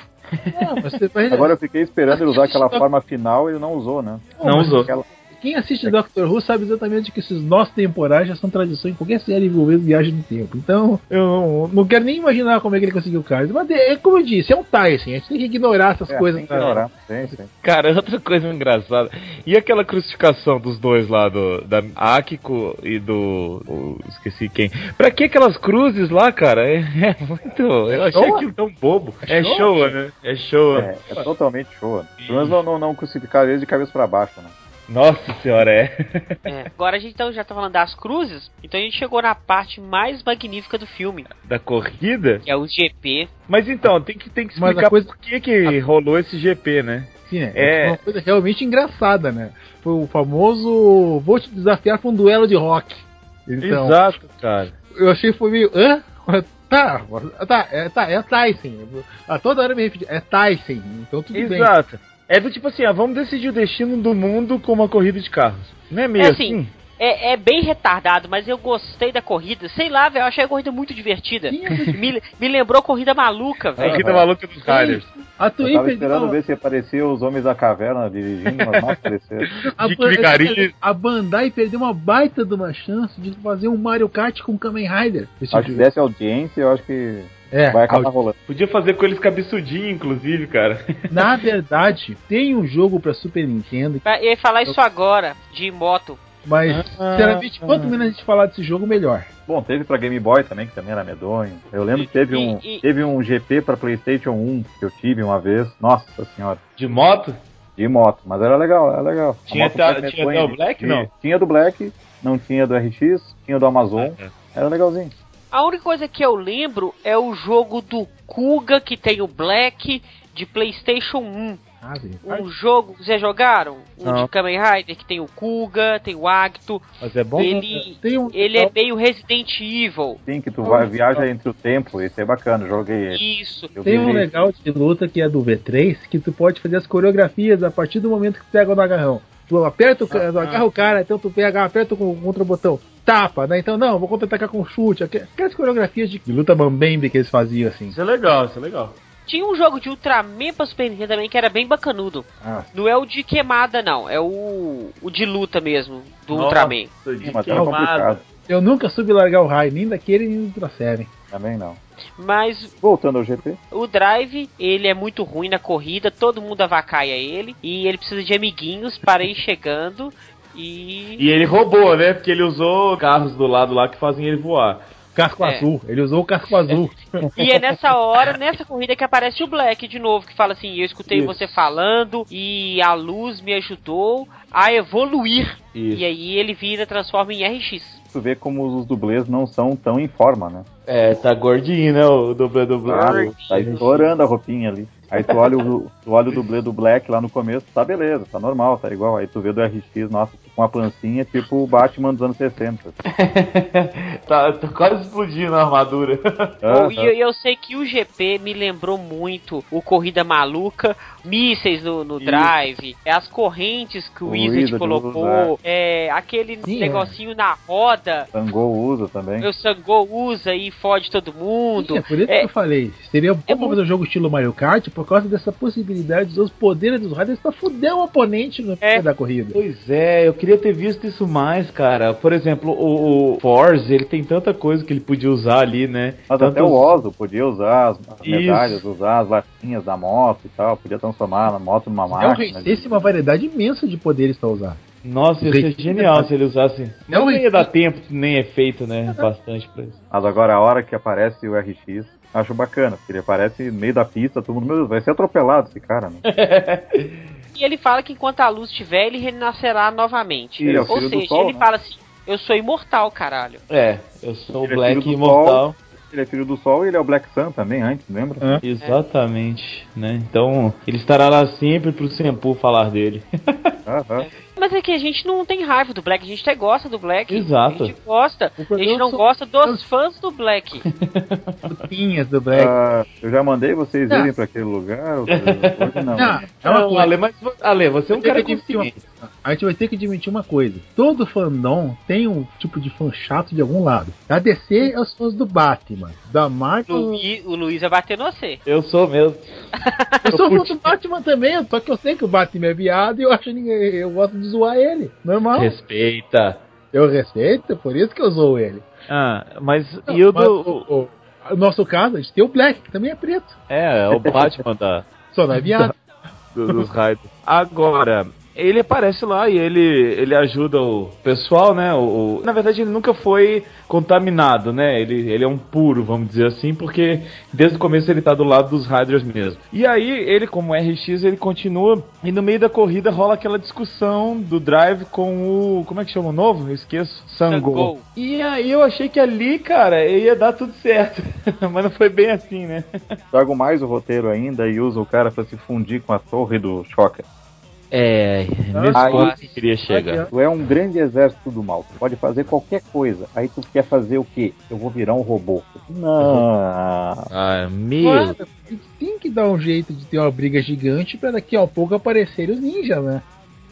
Não, mas você vai... Agora eu fiquei esperando ele usar aquela forma final e ele não usou, né? Não usou. Aquela- Quem assiste Doctor Who sabe exatamente que esses nós temporais já são tradição em qualquer série envolvendo viagem no tempo. Então, eu não, não quero nem imaginar como é que ele conseguiu o card. Mas é como eu disse, é um Tyson. A gente tem que ignorar essas É, coisas. tem ignorar. Sim, sim. Cara, outra coisa engraçada. E aquela crucificação dos dois lá, do, da Akiko e do. o- esqueci quem. Pra que aquelas cruzes lá, cara? É, é muito. Eu achei Showa? aquilo tão bobo. É Showa? show, né? É show. É, é totalmente show. Pelo menos não, não, não crucificaram ele de cabeça pra baixo, né? Nossa senhora, é. É. Agora a gente então, já tá falando das cruzes, então a gente chegou na parte mais magnífica do filme, Da corrida? que é o GP. Mas então, tem que, tem que a explicar coisa- por que, que rolou esse GP, né? Sim, né? É. É uma coisa realmente engraçada, né? Foi o famoso vou te desafiar pra um duelo de rock. Então, Exato, cara. eu achei que foi meio. Hã? Tá, tá, é, tá, é Tyson. A toda hora me repeti, é Tyson, então tudo bem. Exato. É do tipo assim, ah, vamos decidir o destino do mundo com uma corrida de carros. Não é meio É assim? assim, É, é bem retardado, mas eu gostei da corrida. Sei lá, velho, eu achei a corrida muito divertida. É Me, me lembrou corrida maluca, A velho. corrida maluca dos Riders. A Eu tava esperando uma- ver se aparecia os homens da caverna dirigindo, mas não apareceram. a, Dick Ban- Vigarista. a Bandai perdeu uma baita de uma chance de fazer um Mario Kart com Kamen Rider. Acho que se desse audiência, eu acho que é, vai acabar rolando. Podia fazer com eles cabeçudinho, inclusive, cara. na verdade, tem um jogo pra Super Nintendo, Eu ia falar isso agora, de moto. mas, Ah, sinceramente, quanto menos a gente falar desse jogo, melhor. Bom, teve pra Game Boy também, que também era medonho. Eu lembro que teve um, E- e- teve um GP pra PlayStation 1 que eu tive uma vez. Nossa senhora. De moto? De moto, mas era legal, era legal. A Tinha foi tinha medonha até o de- Black, tinha- não? Tinha do Black, não tinha do RX, tinha do Amazon. É. Era legalzinho. A única coisa que eu lembro é o jogo do Kuga, que tem o Black, de PlayStation 1. Ah. Um jogo, vocês já jogaram? Um de Kamen Rider, que tem o Kuga, tem o Agito. Mas é bom. Ele, Tem um, ele é meio Resident Evil. Sim, que tu vai, viaja entre o tempo, esse é bacana, joguei ele. Isso. Eu Tem um legal de luta que é do V3, que tu pode fazer as coreografias a partir do momento que tu pega o agarrão. Tu aperta o cara, tu agarra o cara, então tu pega, aperta com contra o botão, tapa, né? Então não, vou contra-atacar com chute. aqu- Aquelas coreografias de luta bambembe que eles faziam assim. Isso é legal, isso é legal. Tinha um jogo de Ultraman pra Super Nintendo também que era bem bacanudo. Ah, Não é o de queimada, não. É o, o de luta mesmo, do Nossa, Ultraman. de Sim, mas queimada. complicado. eu nunca soube largar o raio, nem daquele nem do Ultra Seven. Também não. Mas Voltando ao GP, o Drive, ele é muito ruim na corrida, todo mundo avacaia ele. E ele precisa de amiguinhos para ir chegando. E. E ele roubou, né? Porque ele usou carros do lado lá que fazem ele voar. Casco É. azul, ele usou o casco azul. E é nessa hora, nessa corrida, que aparece o Black de novo, que fala assim: Eu escutei Isso. você falando e a luz me ajudou a evoluir. Isso. E aí ele vira, transforma em RX. tu vê como os dublês não são tão em forma, né? É, tá gordinho, né? O dublê dublê. Tá, tá estourando a roupinha ali. Aí tu olha, o, tu olha o dublê do Black lá no começo, tá beleza, tá normal, tá igual. Aí tu vê do RX, nossa, com uma pancinha tipo o Batman dos anos 60. tá, tá quase explodindo a armadura. Oh, e eu, eu sei que o GP me lembrou muito o Corrida Maluca, mísseis no, no drive, é as correntes que o, O Wizard Wizard colocou, usa, é aquele Sim, negocinho na roda, Sangô usa também. o Sangô usa e fode todo mundo. Sim, é por isso É, que eu falei. Seria bom é fazer um jogo estilo Mario Kart por causa dessa possibilidade de usar os poderes dos Riders pra fuder o oponente no É. meio da corrida. Pois é, eu queria ter visto isso mais, cara. Por exemplo, o, o Force, ele tem tanta coisa que ele podia usar ali, né? Mas Tantos- até o Ozo podia usar as, medalhas, usar as latinhas da moto e tal, podia transformar a moto numa É um máquina. Race uma variedade imensa de poderes pra usar. Nossa, ia ser genial se ele usasse. Não, Não ia dar tempo, nem é feito, né? Bastante pra isso. Mas agora a hora que aparece o RX, acho bacana, porque ele aparece no meio da pista, todo mundo, meu Deus, vai ser atropelado esse cara, né? E ele fala que enquanto a luz estiver, ele renascerá novamente. É o Ou seja, sol, ele né? fala assim: Eu sou imortal, caralho. É, eu sou o Ele é Black Imortal. Ele é filho do Sol e ele é o Black Sun também, antes, lembra? É. Exatamente, né? Então, ele estará lá sempre pro Sempu falar dele. Aham. Mas é que a gente não tem raiva do Black, a gente até gosta do Black. Exato. A gente gosta. A gente não são- gosta dos fãs do Black. Pinhas do Black. Ah, eu já mandei vocês Não. irem pra aquele lugar, hoje não. Não, é uma Não. Ale, mas Ale, você é um cara que admitir uma. A gente vai ter que admitir uma coisa. Todo fandom tem um tipo de fã chato de algum lado. A DC é os fãs do Batman. Da Marvel. Luí- o Luiz vai bater no você. Eu sou mesmo. Eu sou fã do Batman também, só que eu sei que o Batman é viado e eu acho ninguém. Eu gosto de zoar ele. Normal. Respeita. Eu respeito, por isso que eu zoo ele. Ah, mas Não, e o mas do. o- o- no nosso caso, a gente tem o Black, que também é preto. É, é o Batman da, Só não é viado. do- dos raios. Agora, ele aparece lá e ele, ele ajuda o pessoal, né? O, o- na verdade, ele nunca foi contaminado, né? Ele, ele é um puro, vamos dizer assim, porque desde o começo ele tá do lado dos Riders mesmo. E aí, ele, como RX, ele continua. E no meio da corrida rola aquela discussão do drive com o. Como é que chama o novo? Eu esqueço. Sangô. Sangô. E aí eu achei que ali, cara, ia dar tudo certo. Mas não foi bem assim, né? Trago mais o roteiro ainda e uso o cara pra se fundir com a torre do Shocker. É, nesse Aí- ponto que queria chegar. Tu é um grande exército do mal, tu pode fazer qualquer coisa. Aí tu quer fazer o quê? Eu vou virar um robô. Não. Ah, meu. Claro, a gente tem que dar um jeito de ter uma briga gigante pra daqui a pouco aparecerem os ninjas, né?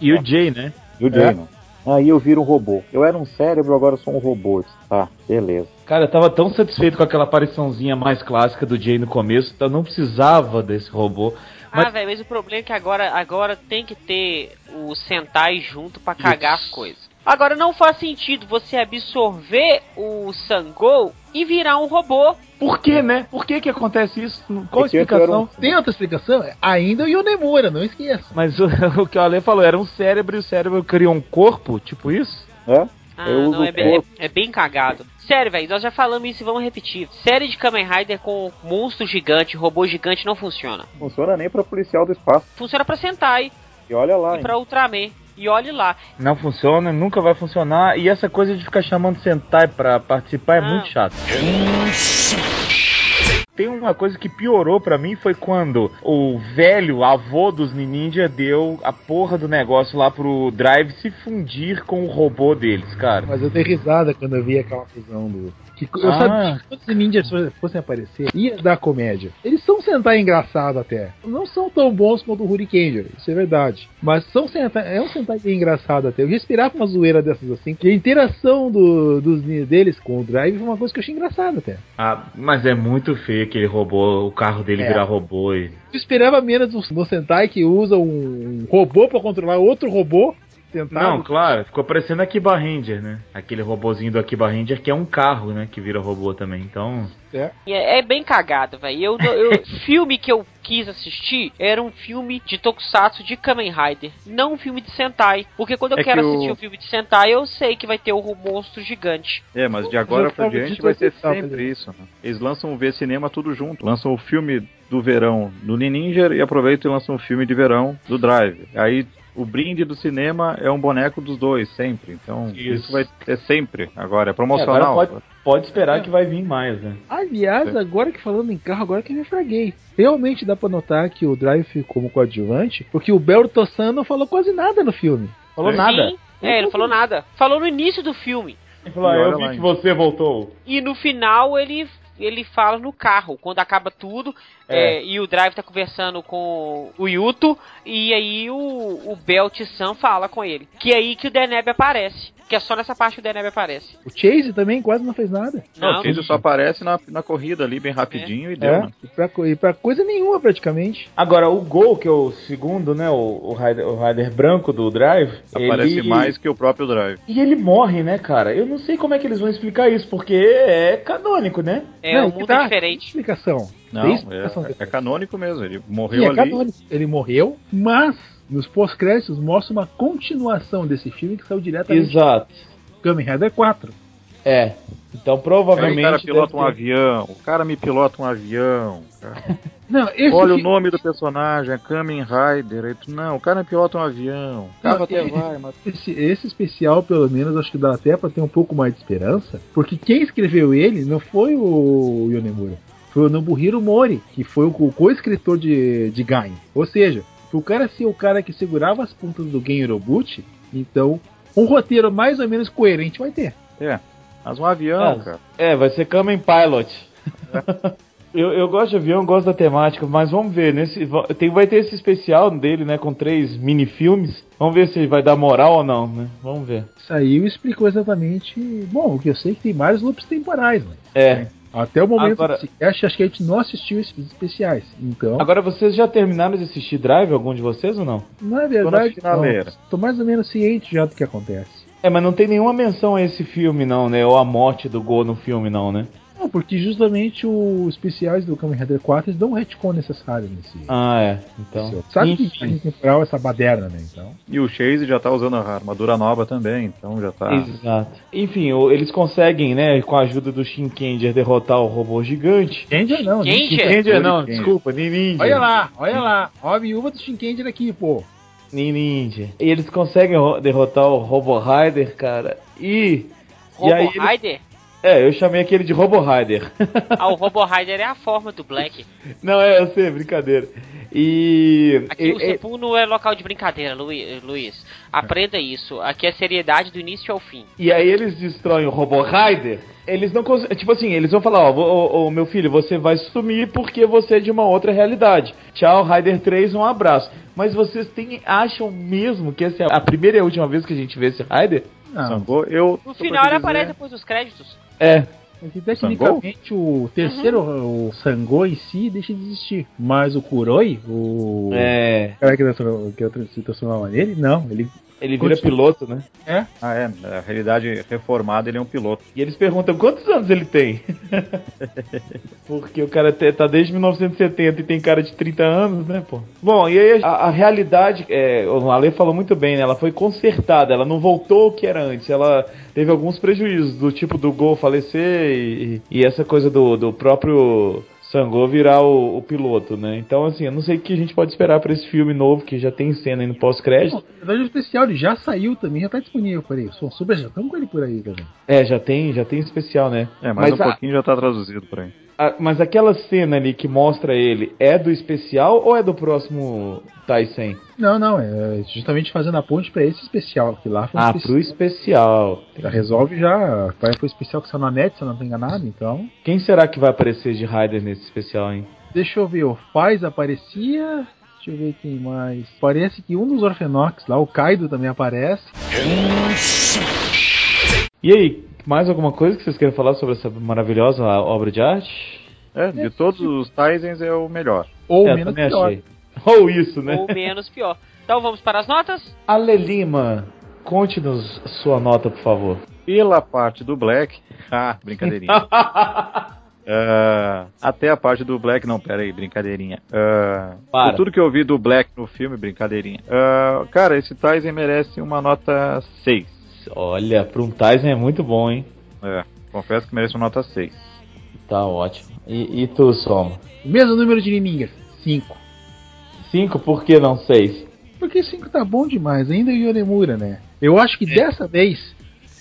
E o Jay, né? Viu, Jay, mano? Aí eu viro um robô. Eu era um cérebro, agora eu sou um robô. Tá, beleza. Cara, eu tava tão satisfeito com aquela apariçãozinha mais clássica do Jay no começo, então eu não precisava desse robô. Ah, Mas- velho, mas o problema é que agora, agora tem que ter o Sentai junto pra cagar as coisas. Agora não faz sentido você absorver o Sangô e virar um robô. Por que, né? Por que que acontece isso? Qual a tu era explicação? um- Tem outra explicação? Ainda o Yonemura, não esqueça. Mas o, o que o Ale falou, era um cérebro e o cérebro criou um corpo, tipo isso? É? Ah, não, é bem, é- é bem cagado. Sério, velho, nós já falamos isso e vamos repetir. Série de Kamen Rider com monstro gigante, robô gigante não funciona. Funciona nem pra policial do espaço. Funciona pra Sentai E olha lá, e hein? pra Ultraman. E olhe lá. Não funciona, nunca vai funcionar. E essa coisa de ficar chamando Sentai pra participar é Ah. muito chato. Tem uma coisa que piorou pra mim foi quando o velho avô dos Ninja deu a porra do negócio lá pro Drive se fundir com o robô deles, cara. Mas eu dei risada quando eu vi aquela fusão do. Que eu Ah. sabia que quando os ninjas fossem aparecer, ia dar comédia. Eles são Sentai engraçado até. Não são tão bons quanto o Hurricaneer, isso é verdade. Mas são Sentai, é um Sentai bem engraçado até. Eu já esperava uma zoeira dessas assim. Que a interação do, dos deles com o Drive foi uma coisa que eu achei engraçada até. Ah, mas é muito feio aquele robô, o carro dele É. virar robô e. Eu esperava menos do, do Sentai que usa um robô pra controlar outro robô. Não, claro, ficou parecendo a Kiba Ranger, né? Aquele robozinho do Akiba Ranger que é um carro, né? Que vira robô também. Então. E É, é bem cagado, velho. Eu, eu, filme que eu quis assistir era um filme de Tokusatsu de Kamen Rider, não um filme de Sentai. Porque quando eu É quero que o- assistir um filme de Sentai, eu sei que vai ter o monstro gigante. É, mas de agora pra diante vai ser sempre isso, né? Eles lançam o V-Cinema tudo junto. Lançam o filme do verão do Ninja e aproveitam e lançam o filme de verão do Drive. Aí o brinde do cinema é um boneco dos dois, sempre. Então, isso, Isso. vai ser sempre. Agora, é É, promocional. agora pode, pode esperar que vai vir mais, né? Aliás, É. agora que falando em carro, agora que me fraguei. Realmente dá pra notar que o Drive ficou como coadjuvante, porque o Bel Tossan não falou quase nada no filme. Falou Sim. nada. Sim, é, ele não falou nada. Falou no início do filme. Ele falou, ah, eu vi que você voltou. E no final ele ele fala no carro, quando acaba tudo, É. é, e o Drive tá conversando com o Yuto, e aí o, o Belt Sam fala com ele. Que é aí que o Deneb aparece. Que é só nessa parte que o Deneb aparece. O Chase também quase não fez nada. Não, Não, o Chase só aparece na, na corrida ali, bem rapidinho, e deu, É, né? e pra, e pra coisa nenhuma praticamente. Agora, o Gol, que é o segundo, né? O, o, rider, o rider branco do Drive. Aparece ele... mais que o próprio Drive. E ele morre, né, cara? Eu não sei como é que eles vão explicar isso, porque é canônico, né? É Não, um que mundo tá, diferente. Explicação. Não, é, é canônico mesmo. Ele Sim, morreu é ali. canônico. Ele morreu, mas nos pós-créditos mostra uma continuação desse filme que saiu diretamente Exato. Kamen Rider 4. É. Então provavelmente. o cara pilota um ter- avião. O cara me pilota um avião. cara. Não, esse Olha o nome do personagem, é Kamen Rider. Não, o cara me pilota um avião. O carro até vai, mas. Esse, esse especial, pelo menos, acho que dá até pra ter um pouco mais de esperança, porque quem escreveu ele não foi o Yonemura, foi o Nobuhiro Mori, que foi o co- co-escritor de, de Gain. Ou seja, pro cara ser o cara que segurava as pontas do Gen Roboot, então um roteiro mais ou menos coerente vai ter. É. Mas um avião, É. cara. É, vai ser Kamen Pilot. eu, eu gosto de avião, gosto da temática, mas vamos ver. Nesse, tem, vai ter esse especial dele, né? Com três mini-filmes. Vamos ver se vai dar moral ou não, né? Vamos ver. Saiu e explicou exatamente. Bom, o que eu sei é que tem vários loops temporais, mas É. até o momento Agora- desse cast, acho que a gente não assistiu esses especiais. Então, Agora, vocês já terminaram de assistir Drive, algum de vocês ou não? na verdade, não. tô mais ou menos ciente já do que acontece. É, mas não tem nenhuma menção a esse filme, não, né? Ou a morte do Go no filme, não, né? Não, porque justamente os especiais do Kamen Rider 4 eles dão um retcon necessário nesse. Ah, é. Então. nesse. Sabe que Enfim. a temporal é essa baderna, né? Então. E o Chase já tá usando a armadura nova também, então já tá. Exato. Enfim, eles conseguem, né, com a ajuda do Shinkenger, derrotar o robô gigante. Shinkenger não, né? Shinkenger? Shinkenger não, desculpa, Ninja. Olha lá, olha lá. Ó a viúva do Shinkenger aqui, pô. Ninja. E eles conseguem ro- derrotar o Robo Rider, cara. E. Robo e aí eles- Rider? É, eu chamei aquele de Robo Rider. Ah, o Robo Rider é a forma do Black. não, é, eu sei, brincadeira. E. Aqui o e- e- Sepul não é local de brincadeira, Lui- Luiz. Aprenda isso. Aqui é seriedade do início ao fim. E aí eles destroem o Robo Rider. Eles não cons- Tipo assim, eles vão falar, ó, ô, ô, meu filho, você vai sumir porque você é de uma outra realidade. Tchau, Rider 3, um abraço. Mas vocês têm, acham mesmo que essa é a primeira e a última vez que a gente vê esse Rider? Não, eu. No final ele dizer- aparece depois dos créditos. É. é tecnicamente o terceiro, o Sangô em si, deixa de existir. Mas o Kuroi, o É. cara que, transforma- que eu se transformava nele, não. Ele Ele vira Continua. piloto, né? Ah, é. Na realidade reformada, ele é um piloto. E eles perguntam quantos anos ele tem. Porque o cara tá desde 1970 e tem cara de 30 anos, né, pô? Bom, e aí a, a realidade, é, o Ale falou muito bem, né? Ela foi consertada, ela não voltou ao que era antes. Ela teve alguns prejuízos, do tipo do Gol falecer e, e essa coisa do, do próprio Sangô virar o, o piloto, né? Então, assim, eu não sei o que a gente pode esperar pra esse filme novo, que já tem cena aí no pós-crédito. Na verdade, o especial ele já saiu também, já tá disponível por aí. Sou super já estamos com ele por aí também. É, já tem, já tem especial, né? É, mais Mas um a- pouquinho já tá traduzido por aí. Ah, mas aquela cena ali que mostra ele é do especial ou é do próximo Tyson? Não, não, é justamente fazendo a ponte pra esse especial, que lá foi um Ah, especial. pro especial. Já resolve já. Vai pro especial que saiu na net, se eu não tô enganado, então. Quem será que vai aparecer de Raider nesse especial, hein? Deixa eu ver, o Faz aparecia. Deixa eu ver quem mais. Parece que um dos Orphenox lá, o Kaido também aparece. E aí, mais alguma coisa que vocês queiram falar sobre essa maravilhosa obra de arte? É, de todos os Taizens é o melhor. Ou é, menos pior. achei. Ou isso, né? Ou menos pior. Então vamos para as notas? Ale Lima, conte-nos sua nota, por favor. Pela parte do Black. Ah, brincadeirinha. Ah, até a parte do Black, não, pera aí, brincadeirinha. Para. por tudo que eu vi do Black no filme, brincadeirinha. Ah, cara, esse Tyson merece uma nota 6. Olha, pra um Tyson é muito bom, hein? É, confesso que merece uma nota 6. Tá ótimo. E, e tu, Soma? Mesmo número de Niningas, 5. Cinco, por que não seis? Porque 5 tá bom demais, ainda o Yonemura, né? Eu acho que dessa vez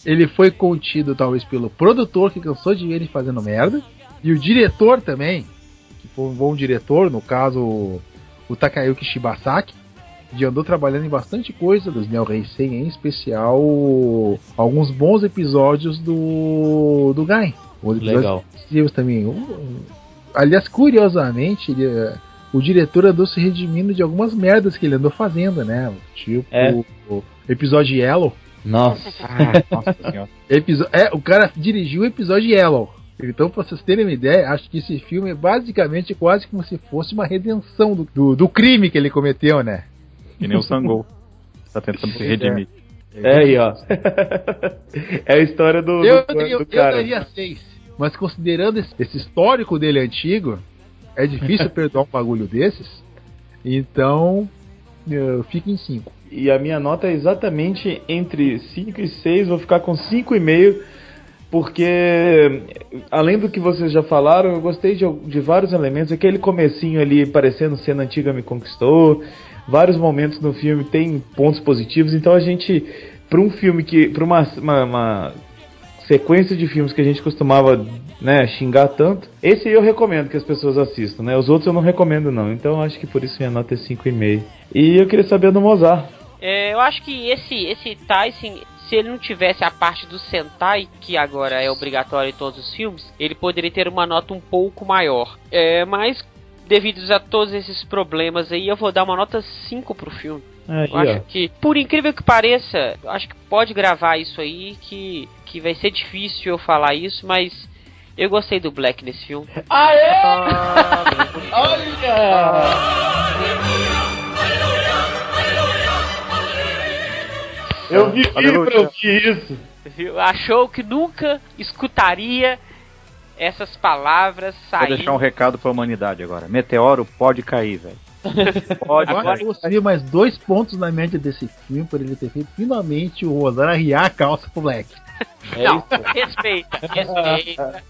ele foi contido talvez pelo produtor que cansou de ver ele fazendo merda e o diretor também, que foi um bom diretor, no caso o Takayuki Shibasaki, que andou trabalhando em bastante coisa dos Neo Heisei, em especial alguns bons episódios do do episódios Legal. também. Aliás, curiosamente, ele, o diretor andou se redimindo de algumas merdas que ele andou fazendo, né? Tipo É. o episódio Yellow. Nossa. Ah, nossa senhora. Episo- é, o cara dirigiu o episódio Yellow. Então, pra vocês terem uma ideia, acho que esse filme é basicamente quase como se fosse uma redenção do, do, do crime que ele cometeu, né? Que nem o Sangol. Tá tentando se redimir. É aí, ó. é a história do, Eu, do, do eu cara. daria seis. Mas considerando esse, esse histórico dele antigo, é difícil perdoar um bagulho desses. Então, eu fico em cinco. E a minha nota é exatamente entre 5 e 6, vou ficar com 5,5, porque além do que vocês já falaram, eu gostei de, de vários elementos. Aquele comecinho ali parecendo cena antiga me conquistou. Vários momentos no filme tem pontos positivos, então a gente, para um filme que. para uma, uma, uma sequência de filmes que a gente costumava né, xingar tanto, esse eu recomendo que as pessoas assistam, né? Os outros eu não recomendo não, então acho que por isso minha nota é 5,5. E eu queria saber do Mozart. É, eu acho que esse, esse Tyson, se ele não tivesse a parte do Sentai, que agora é obrigatório em todos os filmes, ele poderia ter uma nota um pouco maior. É, mas, devido a todos esses problemas aí, eu vou dar uma nota 5 pro filme. Aí, Eu acho ó. que, por incrível que pareça, eu acho que pode gravar isso aí, que, que vai ser difícil eu falar isso, mas eu gostei do Black nesse filme. Eu vivi Aleluia. pra ouvir isso. Viu? Achou que nunca escutaria essas palavras Vou sair. deixar um recado pra humanidade agora. Meteoro pode cair, velho. Pode Agora cair. eu gostaria mais dois pontos na média desse filme por ele ter feito finalmente o Rodan arriar a calça pro Black. Não, respeita, respeita.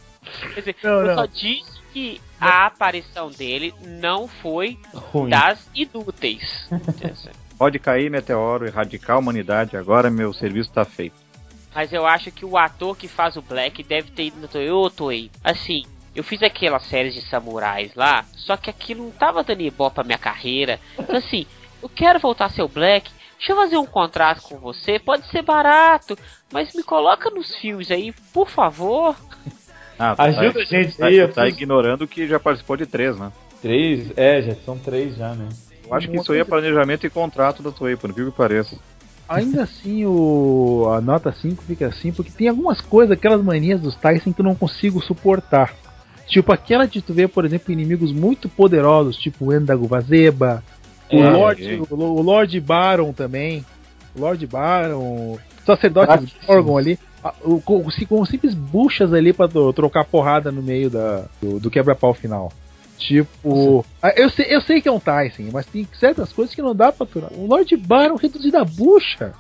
respeita. Não, eu não. só disse que a aparição dele não foi Ruim. das inúteis. Pode cair, meteoro, erradicar a humanidade. Agora meu serviço tá feito. Mas eu acho que o ator que faz o Black deve ter ido no Toei, assim, eu fiz aquelas séries de samurais lá, só que aquilo não tava dando ibope pra minha carreira. Então, assim, eu quero voltar a ser o Black. Deixa eu fazer um contrato com você, pode ser barato, mas me coloca nos filmes aí, por favor. Ah, tu Ajuda tá, a gente tá, aí, tá fiz- ignorando que já participou de três, né? Três? É, já são três já, né? Eu acho que isso aí é planejamento e contrato da Toei, por incrível que pareça. Ainda assim, o, a nota 5 fica assim, porque tem algumas coisas, aquelas manias dos Tyson que eu não consigo suportar. Tipo aquela de tu ver, por exemplo, inimigos muito poderosos, tipo o Endago Vazeba, o, É, Lord, é. o, o Lord Baron também. O Lord Baron, o sacerdote Fraquíssimos. Gorgon ali. Com, com simples buchas ali pra tu- trocar porrada no meio da, do, do quebra-pau final. Tipo. ah, Eu sei, eu sei que é um Tyson, mas tem certas coisas que não dá pra aturar. O Lord Baron reduzido a bucha.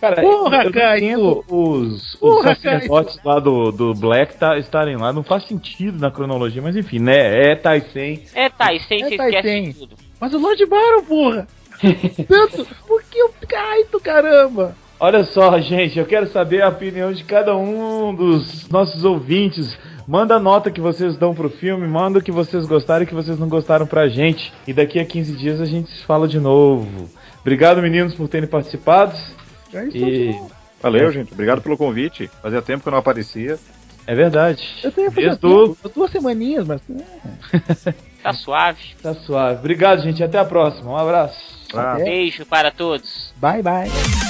Cara, Porra, entendo os, os Porra, sacerdotes lá do, do Black tá, estarem lá. Não faz sentido na cronologia, mas enfim, né? É Tyson. É, sem É esquece tudo. Mas o Lord Baron, porra! Tanto! Por que o Kaito, caramba? Olha só, gente, eu quero saber a opinião de cada um dos nossos ouvintes. Manda a nota que vocês dão pro filme, manda o que vocês gostaram e o que vocês não gostaram pra gente. E daqui a 15 dias a gente se fala de novo. Obrigado, meninos, por terem participado. É isso E aí. Valeu, gente. Obrigado pelo convite. Fazia tempo que eu não aparecia. é verdade. Eu tenho Desde tempo, duas semaninhas, mas. é. Tá suave. Tá suave. Obrigado, gente. Até a próxima. Um abraço. É. Beijo para todos. Bye, bye.